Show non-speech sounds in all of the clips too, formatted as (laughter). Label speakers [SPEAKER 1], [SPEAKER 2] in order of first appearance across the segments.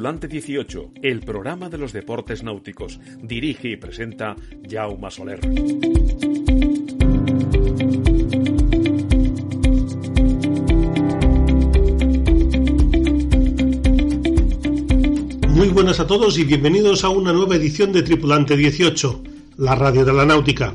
[SPEAKER 1] Tripulante 18, el programa de los deportes náuticos. Dirige y presenta Jaume Soler.
[SPEAKER 2] Muy buenas a todos y bienvenidos a una nueva edición de Tripulante 18, la radio de la náutica.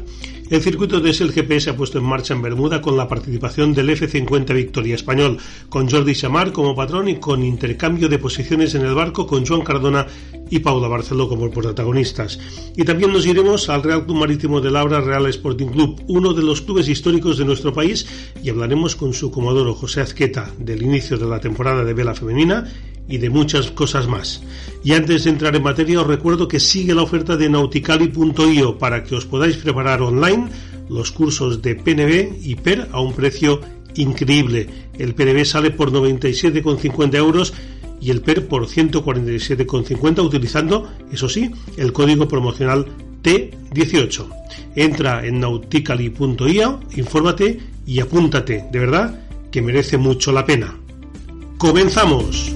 [SPEAKER 2] El circuito de SLGP se ha puesto en marcha en Bermuda con la participación del F-50 Victoria Español, con Jordi Chamar como patrón y con intercambio de posiciones en el barco con Joan Cardona y Paula Barceló como protagonistas. Y también nos iremos al Real Club Marítimo de Labra Real Sporting Club, uno de los clubes históricos de nuestro país, y hablaremos con su comodoro José Azqueta del inicio de la temporada de vela femenina y de muchas cosas más. Y antes de entrar en materia os recuerdo que sigue la oferta de nauticali.io para que os podáis preparar online los cursos de PNB y PER a un precio increíble. El PNB sale por 97,50 euros y el PER por 147,50 utilizando, eso sí, el código promocional T18. Entra en nauticali.io, infórmate y apúntate, de verdad que merece mucho la pena. ¡Comenzamos!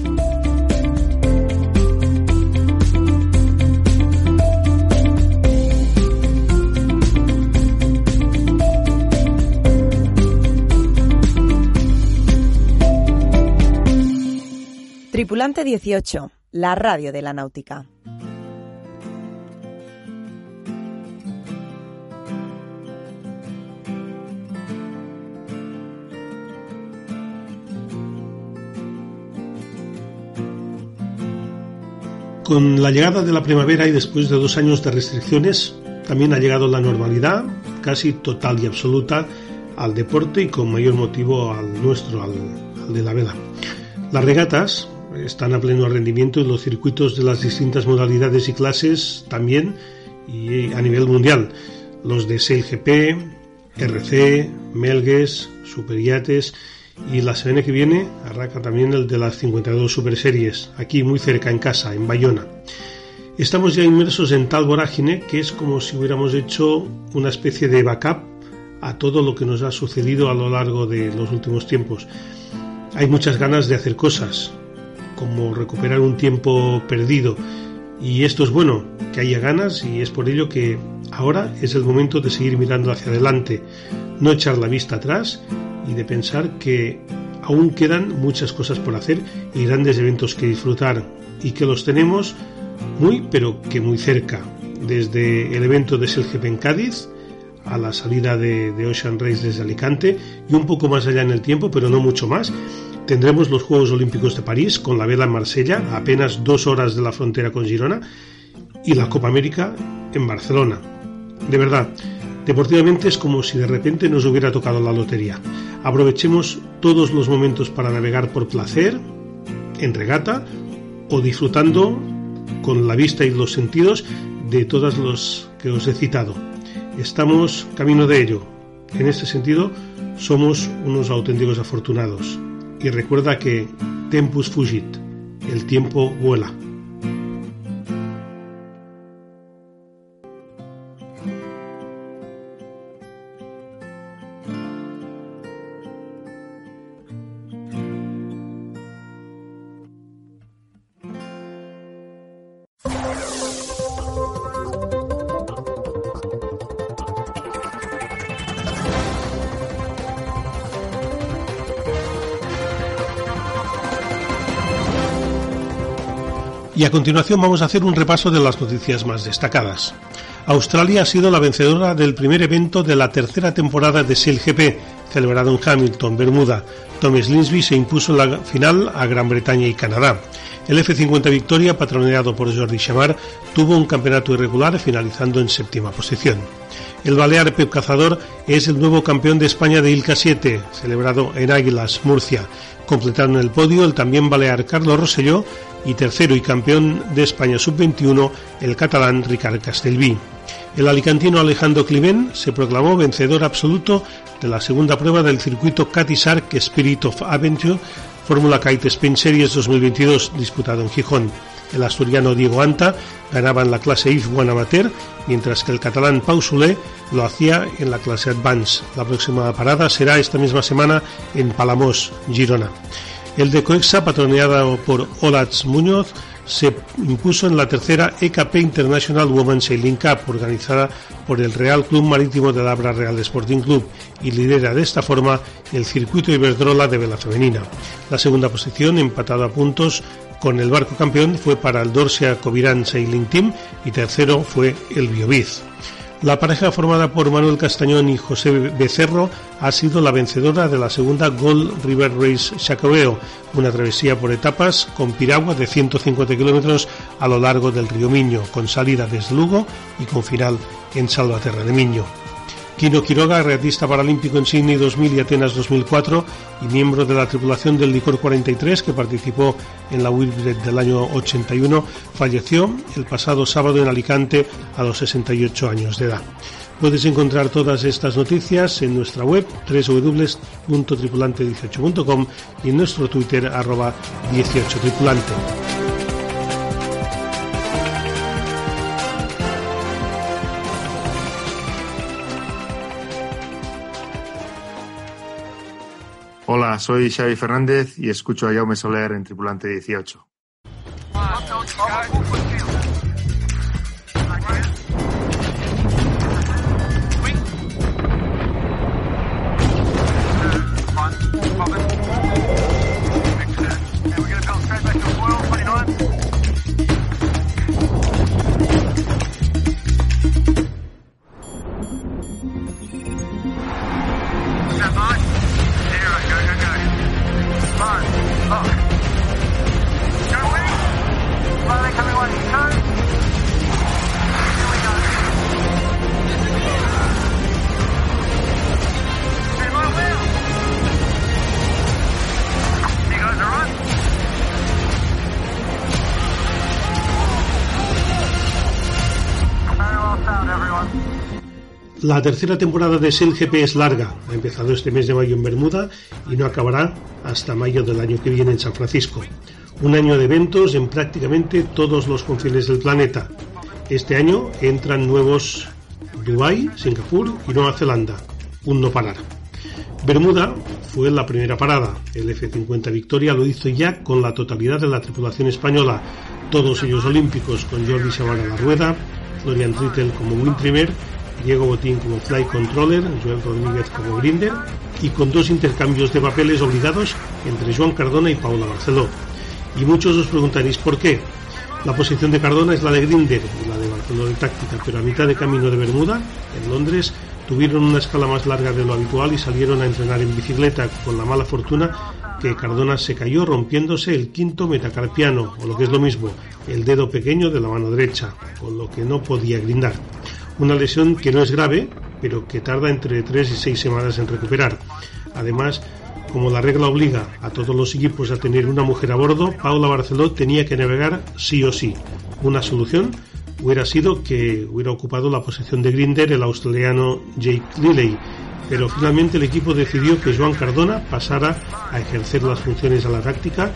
[SPEAKER 3] Tripulante 18, la radio de la náutica.
[SPEAKER 2] Con la llegada de la primavera y después de dos años de restricciones, también ha llegado la normalidad, casi total y absoluta, al deporte y con mayor motivo al nuestro, al, al de la vela. Las regatas, están a pleno rendimiento en los circuitos de las distintas modalidades y clases también y a nivel mundial. Los de SailGP, RC, Melges, Superyates y la semana que viene arranca también el de las 52 Super Series, aquí muy cerca en casa, en Bayona. Estamos ya inmersos en tal vorágine que es como si hubiéramos hecho una especie de backup a todo lo que nos ha sucedido a lo largo de los últimos tiempos. Hay muchas ganas de hacer cosas, como recuperar un tiempo perdido. Y esto es bueno, que haya ganas y es por ello que ahora es el momento de seguir mirando hacia adelante, no echar la vista atrás y de pensar que aún quedan muchas cosas por hacer y grandes eventos que disfrutar y que los tenemos muy pero que muy cerca, desde el evento de Selgep en Cádiz a la salida de, de Ocean Race desde Alicante y un poco más allá en el tiempo, pero no mucho más, Tendremos los Juegos Olímpicos de París con la vela en Marsella, apenas dos horas de la frontera con Girona, y la Copa América en Barcelona. De verdad, deportivamente es como si de repente nos hubiera tocado la lotería. Aprovechemos todos los momentos para navegar por placer, en regata o disfrutando con la vista y los sentidos de todas los que os he citado. Estamos camino de ello. En este sentido, somos unos auténticos afortunados y recuerda que tempus fugit, el tiempo vuela. Y a continuación vamos a hacer un repaso de las noticias más destacadas. Australia ha sido la vencedora del primer evento de la tercera temporada de SailGP, celebrado en Hamilton, Bermuda. Tom Slingsby se impuso en la final a Gran Bretaña y Canadá. El F-50 Victoria, patroneado por Jordi Chamar, tuvo un campeonato irregular finalizando en séptima posición. El Balear Pep Cazador es el nuevo campeón de España de Ilka 7, celebrado en Águilas, Murcia. Completaron el podio el también balear Carlos Rosselló y tercero y campeón de España sub-21 el catalán Ricard Castelví. El alicantino Alejandro Climent se proclamó vencedor absoluto de la segunda prueba del circuito Catisark Spirit of Adventure Fórmula Kite Spain Series 2022 disputado en Gijón. El asturiano Diego Anta ganaba en la clase IF One Amateur, mientras que el catalán Pau Soler lo hacía en la clase Advance. La próxima parada será esta misma semana en Palamos, Girona. El de Coexa, patroneado por Olats Muñoz, se impuso en la tercera EKP International Women's Sailing Cup, organizada por el Real Club Marítimo de Labra Real Sporting Club, y lidera de esta forma el circuito Iberdrola de vela femenina. La segunda posición, empatada a puntos con el barco campeón, fue para el Dorsia Covirán Sailing Team y tercero fue el Biobiz. La pareja formada por Manuel Castañón y José Becerro ha sido la vencedora de la segunda Gold River Race Chacobeo, una travesía por etapas con piragua de 150 kilómetros a lo largo del río Miño, con salida desde Lugo y con final en Salvaterra de Miño. Kino Quiroga, reatista paralímpico en Sydney 2000 y Atenas 2004 y miembro de la tripulación del Licor 43 que participó en la Wilbred del año 81, falleció el pasado sábado en Alicante a los 68 años de edad. Puedes encontrar todas estas noticias en nuestra web www.tripulante18.com y en nuestro Twitter arroba 18tripulante.
[SPEAKER 4] Soy Xavi Fernández y escucho a Jaume Soler en Tripulante 18.
[SPEAKER 2] La tercera temporada de SailGP es larga, ha empezado este mes de mayo en Bermuda y no acabará hasta mayo del año que viene en San Francisco. Un año de eventos en prácticamente todos los confines del planeta. Este año entran nuevos Dubái, Singapur y Nueva Zelanda. Un no parar. Bermuda fue la primera parada. El F-50 Victoria lo hizo ya con la totalidad de la tripulación española, todos ellos olímpicos, con Jordi Savara a la rueda, Florian Trittel como Windtrimmer Diego Botín como Fly Controller, Joel Rodríguez como Grinder y con dos intercambios de papeles obligados entre Joan Cardona y Paula Barceló. Y muchos os preguntaréis por qué. La posición de Cardona es la de Grinder la de Barceló de táctica, pero a mitad de camino de Bermuda, en Londres, tuvieron una escala más larga de lo habitual y salieron a entrenar en bicicleta con la mala fortuna que Cardona se cayó rompiéndose el quinto metacarpiano, o lo que es lo mismo, el dedo pequeño de la mano derecha, con lo que no podía grindar. Una lesión que no es grave, pero que tarda entre 3 y 6 semanas en recuperar. Además, como la regla obliga a todos los equipos a tener una mujer a bordo, Paula Barceló tenía que navegar sí o sí. Una solución hubiera sido que hubiera ocupado la posición de Grinder el australiano Jake Lilley, pero finalmente el equipo decidió que Joan Cardona pasara a ejercer las funciones a la táctica,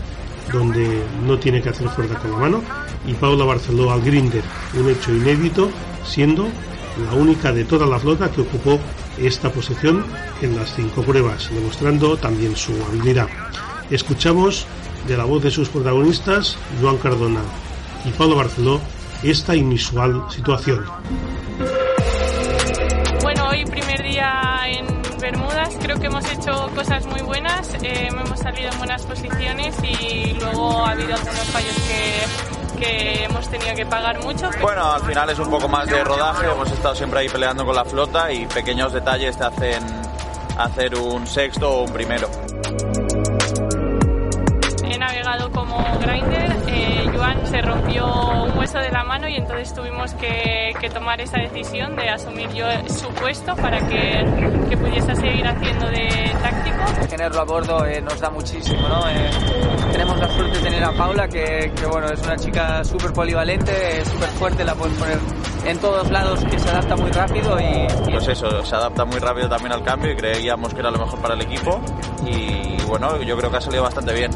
[SPEAKER 2] donde no tiene que hacer fuerza con la mano, y Paula Barceló al Grinder, un hecho inédito, siendo la única de toda la flota que ocupó esta posición en las cinco pruebas, demostrando también su habilidad. Escuchamos de la voz de sus protagonistas, Joan Cardona y Pablo Barceló, esta inusual situación.
[SPEAKER 5] Bueno, hoy primer día en Bermudas, creo que hemos hecho cosas muy buenas, eh, hemos salido en buenas posiciones y luego ha habido algunos fallos que que hemos tenido que pagar mucho.
[SPEAKER 6] Bueno, al final es un poco más de rodaje, hemos estado siempre ahí peleando con la flota y pequeños detalles te hacen hacer un sexto o un primero.
[SPEAKER 5] Rompió un hueso de la mano y entonces tuvimos que, tomar esa decisión de asumir yo su puesto para que, que pudiese seguir haciendo de táctico.
[SPEAKER 7] Tenerlo a bordo eh, nos da muchísimo, ¿no? Eh, tenemos la suerte de tener a Paula, que, que bueno, es una chica súper polivalente, súper fuerte, la puedes poner en todos lados, que se adapta muy rápido y,
[SPEAKER 6] y... Pues eso, se adapta muy rápido también al cambio y creíamos que era lo mejor para el equipo y bueno, yo creo que ha salido bastante bien.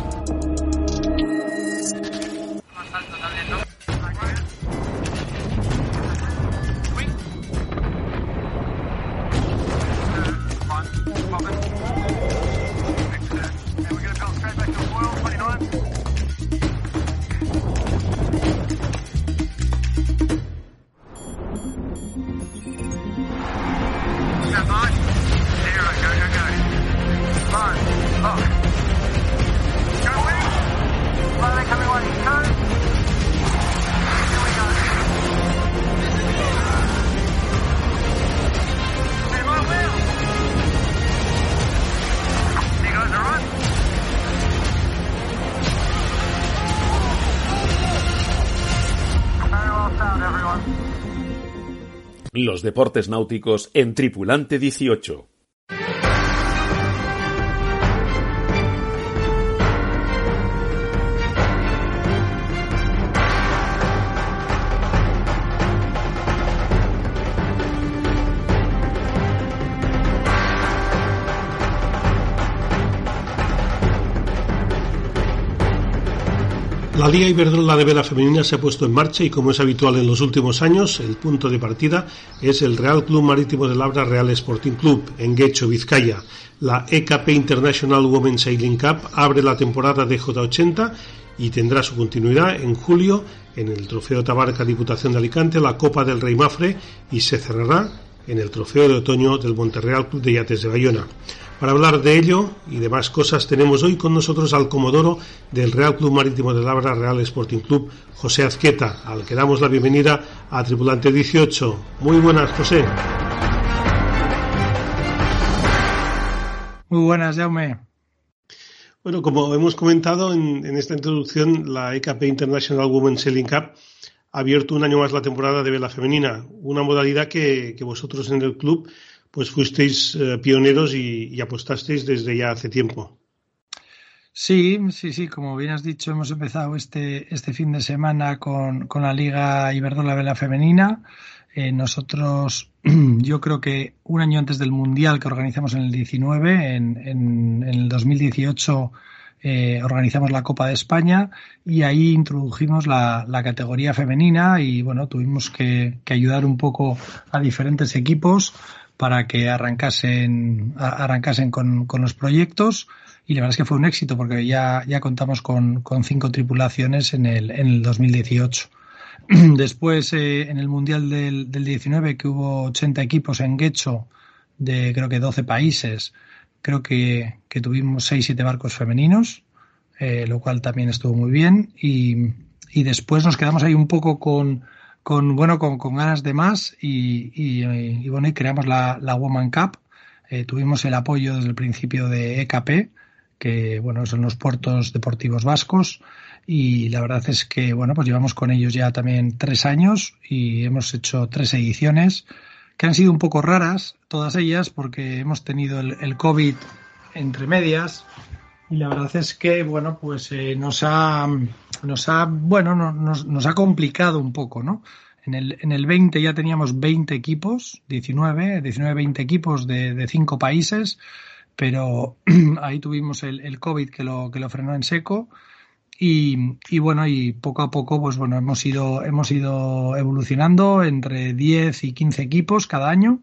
[SPEAKER 1] Los deportes náuticos en Tripulante 18.
[SPEAKER 2] La Liga Iberdrola de Vela Femenina se ha puesto en marcha y como es habitual en los últimos años, el punto de partida es el Real Club Marítimo de Labra Real Sporting Club en Guecho, Vizcaya. La EKP International Women's Sailing Cup abre la temporada de J80 y tendrá su continuidad en julio en el Trofeo Tabarca Diputación de Alicante, la Copa del Rey Mafre y se cerrará en el Trofeo de Otoño del Monterreal Club de Yates de Bayona. Para hablar de ello y de más cosas tenemos hoy con nosotros al comodoro del Real Club Marítimo de Labra Real Sporting Club, José Azqueta, al que damos la bienvenida a Tripulante 18. Muy buenas, José.
[SPEAKER 8] Muy buenas, Jaume.
[SPEAKER 2] Bueno, como hemos comentado en, en esta introducción, la EKP International Women's Sailing Cup ha abierto un año más la temporada de vela femenina, una modalidad que, que vosotros en el club pues fuisteis eh, pioneros y, apostasteis desde ya hace tiempo.
[SPEAKER 8] Sí, sí, sí, como bien has dicho, hemos empezado este, este fin de semana con, con la Liga Iberdrola Vela Femenina. Eh, nosotros, (clears throat) yo creo que un año antes del Mundial que organizamos en el 19, en, en, en el 2018 eh, organizamos la Copa de España y ahí introdujimos la, la categoría femenina y bueno, tuvimos que, que, ayudar un poco a diferentes equipos para que arrancasen, arrancasen con, con, los proyectos y la verdad es que fue un éxito porque ya, ya contamos con, con cinco tripulaciones en el, en el 2018. (clears throat) Después, eh, en el Mundial del, del 19, que hubo 80 equipos en Guecho de creo que 12 países, creo que, que tuvimos 6-7 barcos femeninos, eh, lo cual también estuvo muy bien. Y, y después nos quedamos ahí un poco con, con bueno con, con ganas de más y, y, y, bueno y creamos la, la Woman Cup. Eh, tuvimos el apoyo desde el principio de EKP que bueno son los puertos deportivos vascos. Y la verdad es que bueno pues llevamos con ellos ya también tres años y hemos hecho tres ediciones que han sido un poco raras todas ellas porque hemos tenido el, el COVID entre medias. Y la verdad es que bueno pues eh, nos ha nos ha bueno nos, nos ha complicado un poco no en el, en el 20 ya teníamos 20 equipos 19 19 20 equipos de, de cinco países pero (clears throat) ahí tuvimos el, el COVID que lo que lo frenó en seco y, y, bueno y poco a poco pues bueno hemos ido hemos ido evolucionando entre 10 y 15 equipos cada año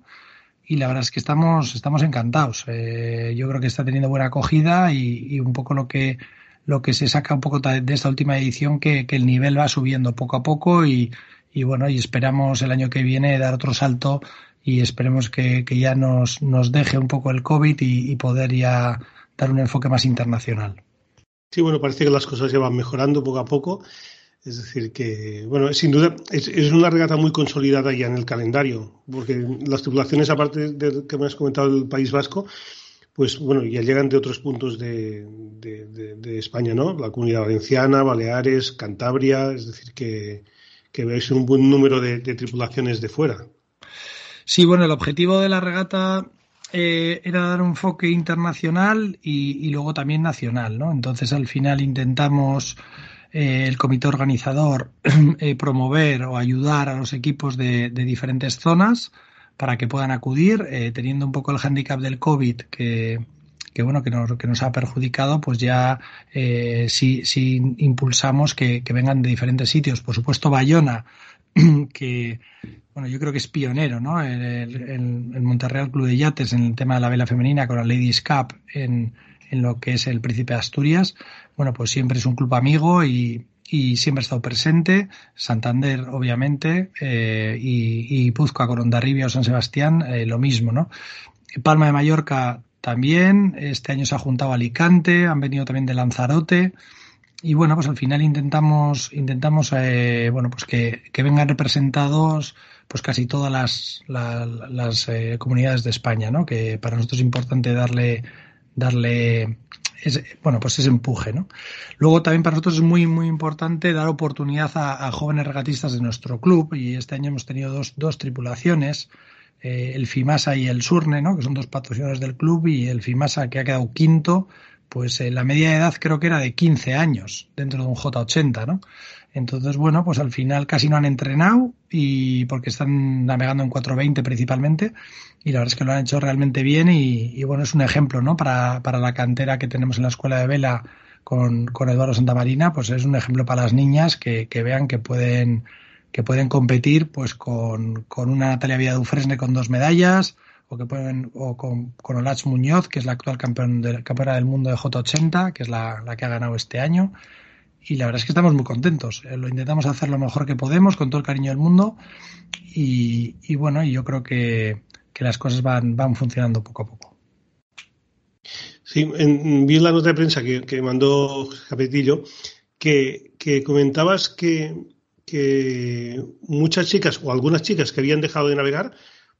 [SPEAKER 8] y la verdad es que estamos, estamos encantados. Eh, yo creo que está teniendo buena acogida y, y, un poco lo que, lo que se saca un poco de esta última edición, que, que el nivel va subiendo poco a poco y, y, bueno, y esperamos el año que viene dar otro salto y esperemos que, que ya nos, nos deje un poco el COVID y, y poder ya dar un enfoque más internacional.
[SPEAKER 2] Sí, bueno, parece que las cosas ya van mejorando poco a poco es decir, que, bueno, sin duda es, es, una regata muy consolidada ya en el calendario, porque las tripulaciones, aparte de que me has comentado del País Vasco, pues bueno, ya llegan de otros puntos de, España, ¿no? La Comunidad Valenciana, Baleares, Cantabria, es decir, que, que veis un buen número de, tripulaciones de fuera.
[SPEAKER 8] Sí, bueno, el objetivo de la regata eh, era dar un enfoque internacional y, luego también nacional, ¿no? Entonces, al final intentamos eh, el comité organizador (clears throat) eh, promover o ayudar a los equipos de diferentes zonas para que puedan acudir, eh, teniendo un poco el hándicap del COVID que, que bueno que nos, que nos ha perjudicado, pues ya eh, sí, sí impulsamos que, que, vengan de diferentes sitios. Por supuesto, Bayona, (clears throat) que bueno, yo creo que es pionero, ¿no? El, el, el Monterreal Club de Yates en el tema de la vela femenina con la Ladies Cup en, en lo que es el Príncipe de Asturias, bueno, pues siempre es un club amigo y, y siempre ha estado presente. Santander, obviamente, eh, y, y Puzcoa, Corondarribia o San Sebastián, eh, lo mismo, ¿no? Palma de Mallorca también, este año se ha juntado Alicante, han venido también de Lanzarote. Y bueno, pues al final intentamos, intentamos eh, bueno, pues que, que, vengan representados pues casi todas las, la, las eh, comunidades de España, ¿no? Que para nosotros es importante darle darle bueno, pues ese empuje, ¿no? Luego también para nosotros es muy, muy importante dar oportunidad a, jóvenes regatistas de nuestro club y este año hemos tenido dos, dos tripulaciones, eh, el FIMASA y el Surne, ¿no? Que son dos patrocinadores del club y el FIMASA que ha quedado quinto, pues eh, la media de edad creo que era de 15 años dentro de un J80, ¿no? Entonces, bueno, pues al final casi no han entrenado y porque están navegando en 420 principalmente y la verdad es que lo han hecho realmente bien y, bueno, es un ejemplo, ¿no? Para, para, la cantera que tenemos en la escuela de vela con, con Eduardo Santamarina, pues es un ejemplo para las niñas que, que vean que pueden que pueden competir pues con, con una Natalia Villa Dufresne con dos medallas o que pueden o con, con Olach Muñoz, que es la actual campeón de, campeona del mundo de J80, que es la, la que ha ganado este año y la verdad es que estamos muy contentos. Eh, lo intentamos hacer lo mejor que podemos, con todo el cariño del mundo, y, y bueno, yo creo que, que, las cosas van, van funcionando poco a poco.
[SPEAKER 2] Sí, en, vi la nota de prensa que, que mandó Capetillo, que, que comentabas que, que muchas chicas o algunas chicas que habían dejado de navegar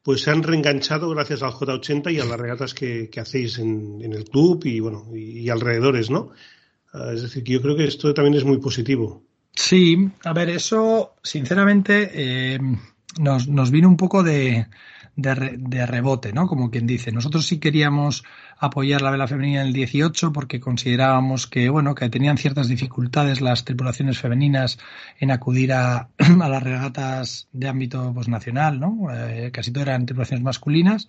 [SPEAKER 2] pues se han reenganchado gracias al J80 y a las regatas que, que hacéis en, en, el club y bueno y, alrededores, ¿no? Ah, es decir, que yo creo que esto también es muy positivo.
[SPEAKER 8] Sí, a ver, eso sinceramente eh, nos, nos vino un poco de, de, rebote, ¿no? Como quien dice. Nosotros sí queríamos apoyar la vela femenina en el 18 porque considerábamos que, bueno, que tenían ciertas dificultades las tripulaciones femeninas en acudir a, (clears throat) las regatas de ámbito pues, nacional, ¿no? Eh, casi todas eran tripulaciones masculinas.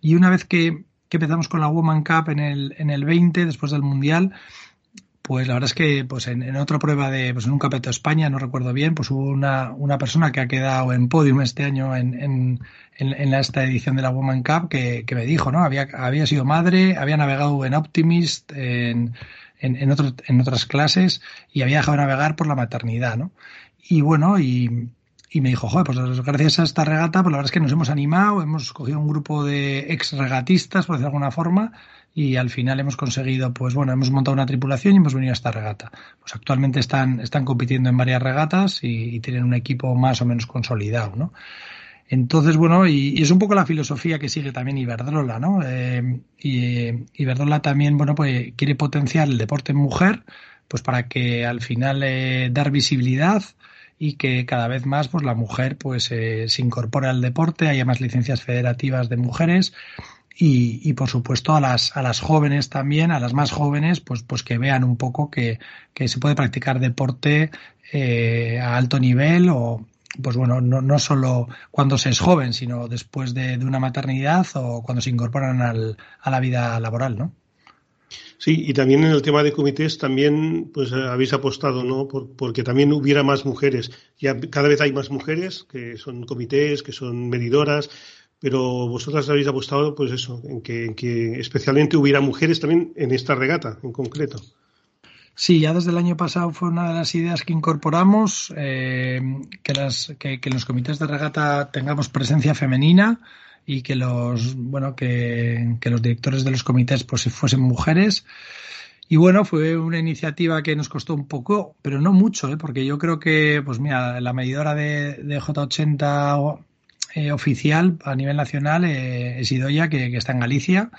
[SPEAKER 8] Y una vez que, que empezamos con la Woman Cup en el, en el 20, después del Mundial, pues la verdad es que pues en, otra prueba de pues en un campeonato de España, no recuerdo bien, pues hubo una, una persona que ha quedado en podium este año en, en, en, esta edición de la Woman Cup que, que, me dijo, ¿no? Había, había sido madre, había navegado en Optimist, en, en, en, otras clases y había dejado de navegar por la maternidad, ¿no? Y bueno, y, y me dijo, joder, pues gracias a esta regata, pues la verdad es que nos hemos animado, hemos cogido un grupo de ex regatistas, por decirlo de alguna forma, y al final hemos conseguido, pues bueno, hemos montado una tripulación y hemos venido a esta regata. Pues actualmente están, están compitiendo en varias regatas y, tienen un equipo más o menos consolidado, ¿no? Entonces, bueno, y, es un poco la filosofía que sigue también Iberdrola, ¿no? Eh, y Iberdrola también, bueno, pues quiere potenciar el deporte en mujer, pues para que al final eh, dar visibilidad y que cada vez más pues la mujer pues eh, se incorpore al deporte, haya más licencias federativas de mujeres y, y, por supuesto a las, a las jóvenes también, a las más jóvenes, pues, pues que vean un poco que, que se puede practicar deporte eh, a alto nivel o, pues bueno, no, no solo cuando se es joven, sino después de, de una maternidad o cuando se incorporan al, a la vida laboral, ¿no?
[SPEAKER 2] Sí, y también en el tema de comités también pues habéis apostado, ¿no? Por, porque también hubiera más mujeres. Ya cada vez hay más mujeres que son comités, que son medidoras, pero vosotras habéis apostado, pues eso, en que, especialmente hubiera mujeres también en esta regata en concreto.
[SPEAKER 8] Sí, ya desde el año pasado fue una de las ideas que incorporamos, eh, que, que, en los comités de regata tengamos presencia femenina y que los, bueno, que, los directores de los comités pues fuesen mujeres. Y bueno, fue una iniciativa que nos costó un poco, pero no mucho, ¿eh? porque yo creo que, pues mira, la medidora de, de J80 eh, oficial a nivel nacional eh, es Idoya, que, que, está en Galicia.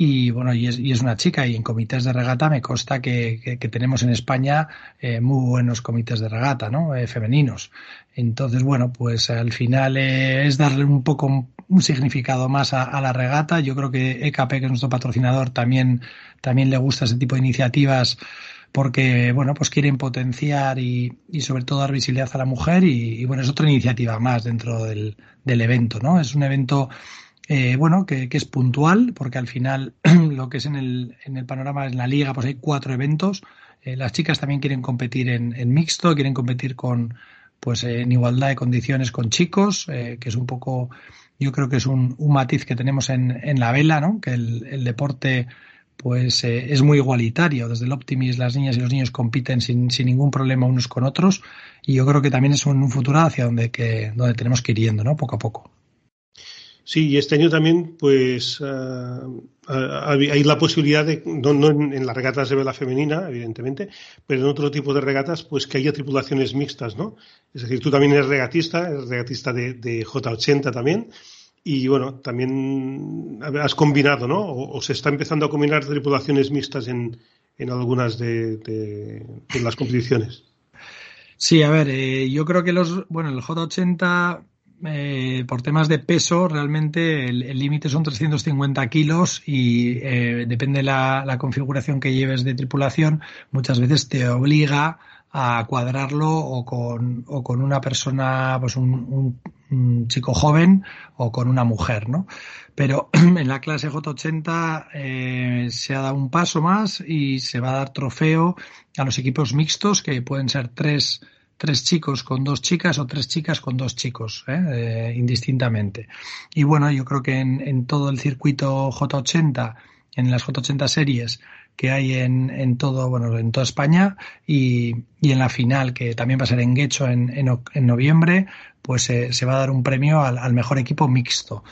[SPEAKER 8] Y bueno, y es, y es, una chica, y en comités de regata me consta que, que, tenemos en España eh, muy buenos comités de regata, ¿no? Eh, femeninos. Entonces, bueno, pues al final eh, es darle un poco un significado más a, a, la regata. Yo creo que EKP, que es nuestro patrocinador, también, también le gusta ese tipo de iniciativas porque bueno pues quieren potenciar y, y, sobre todo dar visibilidad a la mujer y, bueno es otra iniciativa más dentro del, del evento no es un evento eh, bueno que, es puntual porque al final (clears throat) lo que es en el, en el panorama en la liga pues hay cuatro eventos. Eh, las chicas también quieren competir en, en mixto quieren competir con pues en igualdad de condiciones con chicos eh, que es un poco yo creo que es un, matiz que tenemos en, en la vela no que el deporte pues eh, es muy igualitario. Desde el Optimis las niñas y los niños compiten sin, sin, ningún problema unos con otros y yo creo que también es un, futuro hacia donde, que, donde tenemos que ir yendo, ¿no? Poco a poco.
[SPEAKER 2] Sí, y este año también, pues, uh, hay la posibilidad de, no, no en, en, las regatas de vela femenina, evidentemente, pero en otro tipo de regatas, pues que haya tripulaciones mixtas, ¿no? Es decir, tú también eres regatista, eres regatista de, de J80 también, Y bueno, también has combinado, ¿no? O, se está empezando a combinar tripulaciones mixtas en, en algunas de, las competiciones.
[SPEAKER 8] Sí, a ver, eh, yo creo que los, bueno, el J80 eh, por temas de peso, realmente el límite son 350 kilos y eh, depende de la, la, configuración que lleves de tripulación, muchas veces te obliga a cuadrarlo o con, o con una persona, pues un, un, chico joven o con una mujer, ¿no? Pero (clears throat) en la clase J80 eh, se ha dado un paso más y se va a dar trofeo a los equipos mixtos, que pueden ser tres, tres chicos con dos chicas o tres chicas con dos chicos, ¿eh? Eh, indistintamente. Y bueno, yo creo que en, en todo el circuito J80, en las J80 series, que hay en, en todo, bueno, en toda España y, y, en la final, que también va a ser en Guecho en, en, noviembre, pues se va a dar un premio al, al, mejor equipo mixto.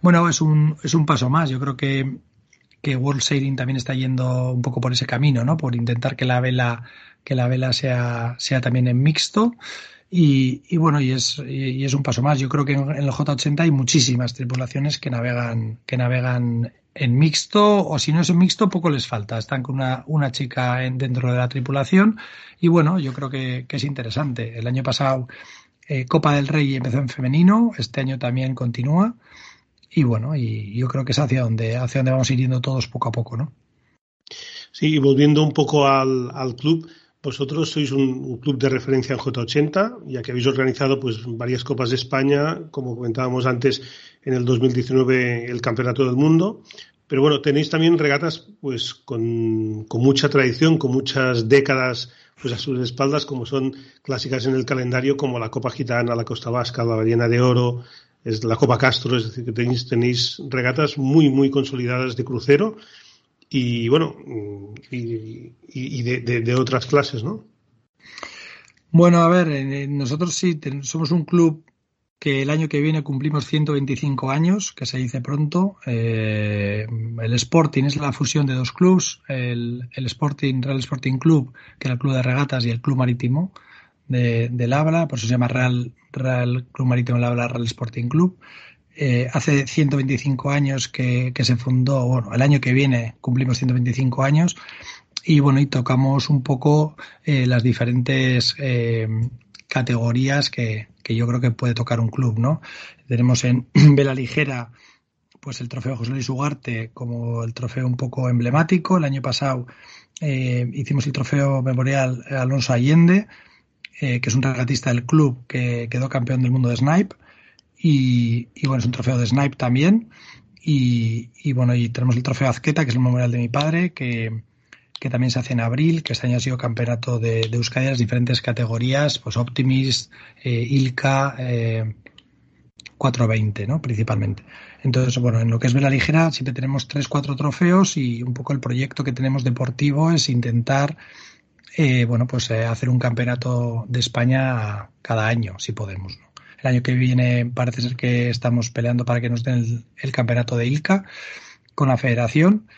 [SPEAKER 8] Bueno, es un, es un paso más. Yo creo que, que World Sailing también está yendo un poco por ese camino, ¿no? Por intentar que la vela, que la vela sea, sea también en mixto. Y, y, bueno, y es, y es un paso más. Yo creo que en, en el J80 hay muchísimas tripulaciones que navegan, que navegan en mixto, o si no es en mixto, poco les falta. Están con una, una chica dentro de la tripulación y bueno, yo creo que, es interesante. El año pasado eh, Copa del Rey empezó en femenino, este año también continúa y bueno, y yo creo que es hacia donde, hacia donde vamos ir todos poco a poco, ¿no?
[SPEAKER 2] Sí, y volviendo un poco al, al club, vosotros sois un, club de referencia en J80, ya que habéis organizado pues varias copas de España, como comentábamos antes, en el 2019 el Campeonato del Mundo. Pero bueno, tenéis también regatas pues con, con mucha tradición, con muchas décadas pues a sus espaldas, como son clásicas en el calendario, como la Copa Gitana, la Costa Vasca, la Ballena de Oro, es la Copa Castro, es decir, que tenéis, tenéis regatas muy, muy consolidadas de crucero y bueno, y, de, de, de, otras clases, ¿no?
[SPEAKER 8] Bueno, a ver, nosotros sí somos un club que el año que viene cumplimos 125 años, que se dice pronto. Eh, el Sporting es la fusión de dos clubs, el, el, Sporting, Real Sporting Club, que era el club de regatas, y el Club Marítimo de, del Abra, por eso se llama Real, Real Club Marítimo del Abra, Real Sporting Club. Eh, hace 125 años que, se fundó, bueno, el año que viene cumplimos 125 años y bueno, y tocamos un poco eh, las diferentes eh, categorías que, que, yo creo que puede tocar un club, ¿no? Tenemos en (clears throat) vela ligera pues el trofeo José Luis Ugarte como el trofeo un poco emblemático. El año pasado eh, hicimos el trofeo memorial Alonso Allende, que es un regatista del club que quedó campeón del mundo de snipe. Y, bueno, es un trofeo de Snipe también. Y, bueno, y tenemos el trofeo Azqueta, que es el memorial de mi padre, que, que también se hace en abril, que este año ha sido campeonato de, de Euskadi las diferentes categorías, pues Optimist, eh, Ilka, eh, 420, ¿no? Principalmente. Entonces, bueno, en lo que es vela ligera siempre tenemos tres, cuatro trofeos y un poco el proyecto que tenemos deportivo es intentar, eh, bueno, pues eh, hacer un campeonato de España cada año, si podemos, ¿no? El año que viene parece ser que estamos peleando para que nos den el, campeonato de ILCA con la federación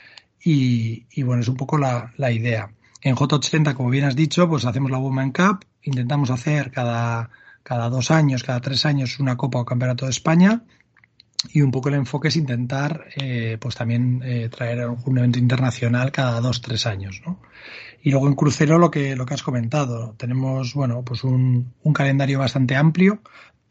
[SPEAKER 8] y, bueno, es un poco la, idea. En J80, como bien has dicho, pues hacemos la Women Cup, intentamos hacer cada, cada dos años, cada tres años una Copa o Campeonato de España y un poco el enfoque es intentar eh, pues también eh, traer un evento internacional cada dos tres años ¿no? y luego en crucero lo que lo que has comentado tenemos bueno pues un, un calendario bastante amplio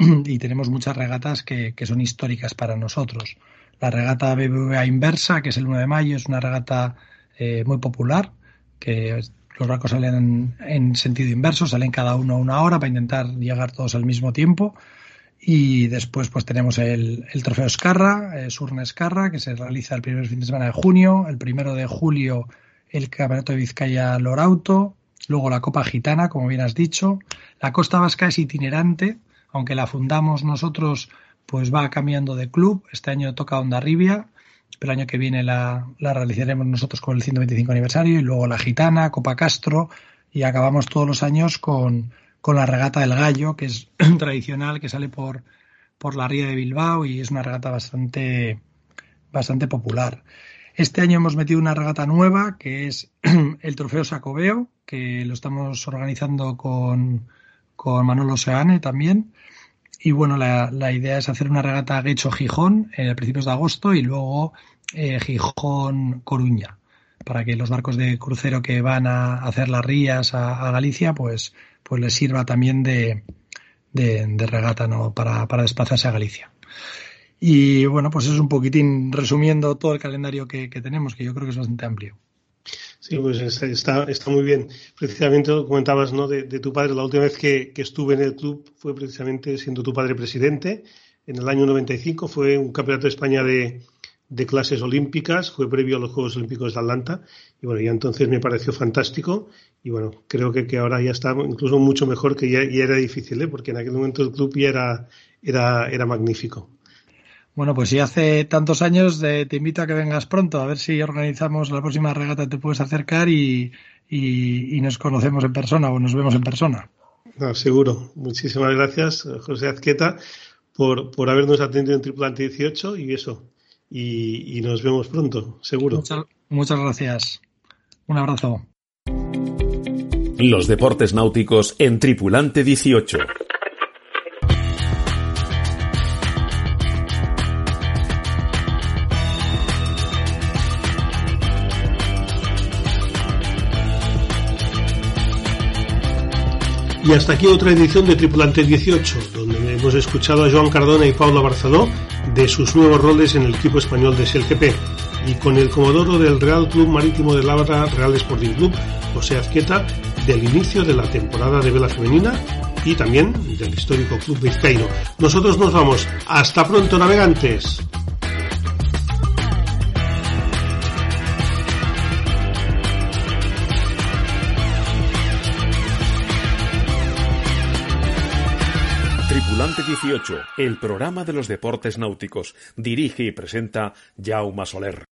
[SPEAKER 8] (clears throat) y tenemos muchas regatas que, que, son históricas para nosotros. La regata BBVA inversa, que es el 1 de mayo, es una regata eh, muy popular, que los barcos salen en, en, sentido inverso, salen cada uno una hora para intentar llegar todos al mismo tiempo. Y después pues tenemos el, el trofeo Escarra, eh, Surne Escarra, que se realiza el primer fin de semana de junio, el primero de julio el Campeonato de Vizcaya Lorauto, luego la Copa Gitana, como bien has dicho. La Costa Vasca es itinerante, aunque la fundamos nosotros, pues va cambiando de club. Este año toca Onda Ribia, pero el año que viene la, la realizaremos nosotros con el 125 aniversario y luego la Gitana, Copa Castro y acabamos todos los años con, con la regata del gallo, que es (clears throat) tradicional, que sale por, por la ría de Bilbao y es una regata bastante, bastante popular. Este año hemos metido una regata nueva, que es (clears throat) el Trofeo Sacobeo, que lo estamos organizando con, con Manolo Seane también. y bueno, la, la, idea es hacer una regata Guecho-Gijón en el principios de agosto y luego eh, Gijón-Coruña, para que los barcos de crucero que van a hacer las rías a, a Galicia, pues, pues les sirva también de, de, de regata ¿no? para, para desplazarse a Galicia. Y bueno, pues es un poquitín resumiendo todo el calendario que, que tenemos, que yo creo que es bastante amplio.
[SPEAKER 2] Sí, pues está, está muy bien. Precisamente comentabas ¿no? de, tu padre. La última vez que, que, estuve en el club fue precisamente siendo tu padre presidente. En el año 95 fue un campeonato de España de, de clases olímpicas, fue previo a los Juegos Olímpicos de Atlanta. Y bueno, ya entonces me pareció fantástico. Y bueno, creo que, que ahora ya está incluso mucho mejor, que ya, ya era difícil, ¿eh? porque en aquel momento el club ya era, era, era magnífico.
[SPEAKER 8] Bueno, pues si hace tantos años, de, te invito a que vengas pronto, a ver si organizamos la próxima regata, te puedes acercar y, y, y nos conocemos en persona o nos vemos en persona.
[SPEAKER 2] No, seguro. Muchísimas gracias, José Azqueta, por, por habernos atendido en Tripulante 18 y eso. Y, y nos vemos pronto, seguro.
[SPEAKER 8] Muchas, muchas gracias. Un abrazo.
[SPEAKER 1] Los deportes náuticos en Tripulante 18.
[SPEAKER 2] Y hasta aquí otra edición de Tripulante 18, donde hemos escuchado a Joan Cardona y Paula Barzadó de sus nuevos roles en el equipo español de SLGP y con el comodoro del Real Club Marítimo de Labra Real Sporting Club, José Azquieta, del inicio de la temporada de vela femenina y también del histórico Club Vizcaíno. Nosotros nos vamos. Hasta pronto, navegantes.
[SPEAKER 1] Tripulante 18, el programa de los deportes náuticos. Dirige y presenta Jaume Soler.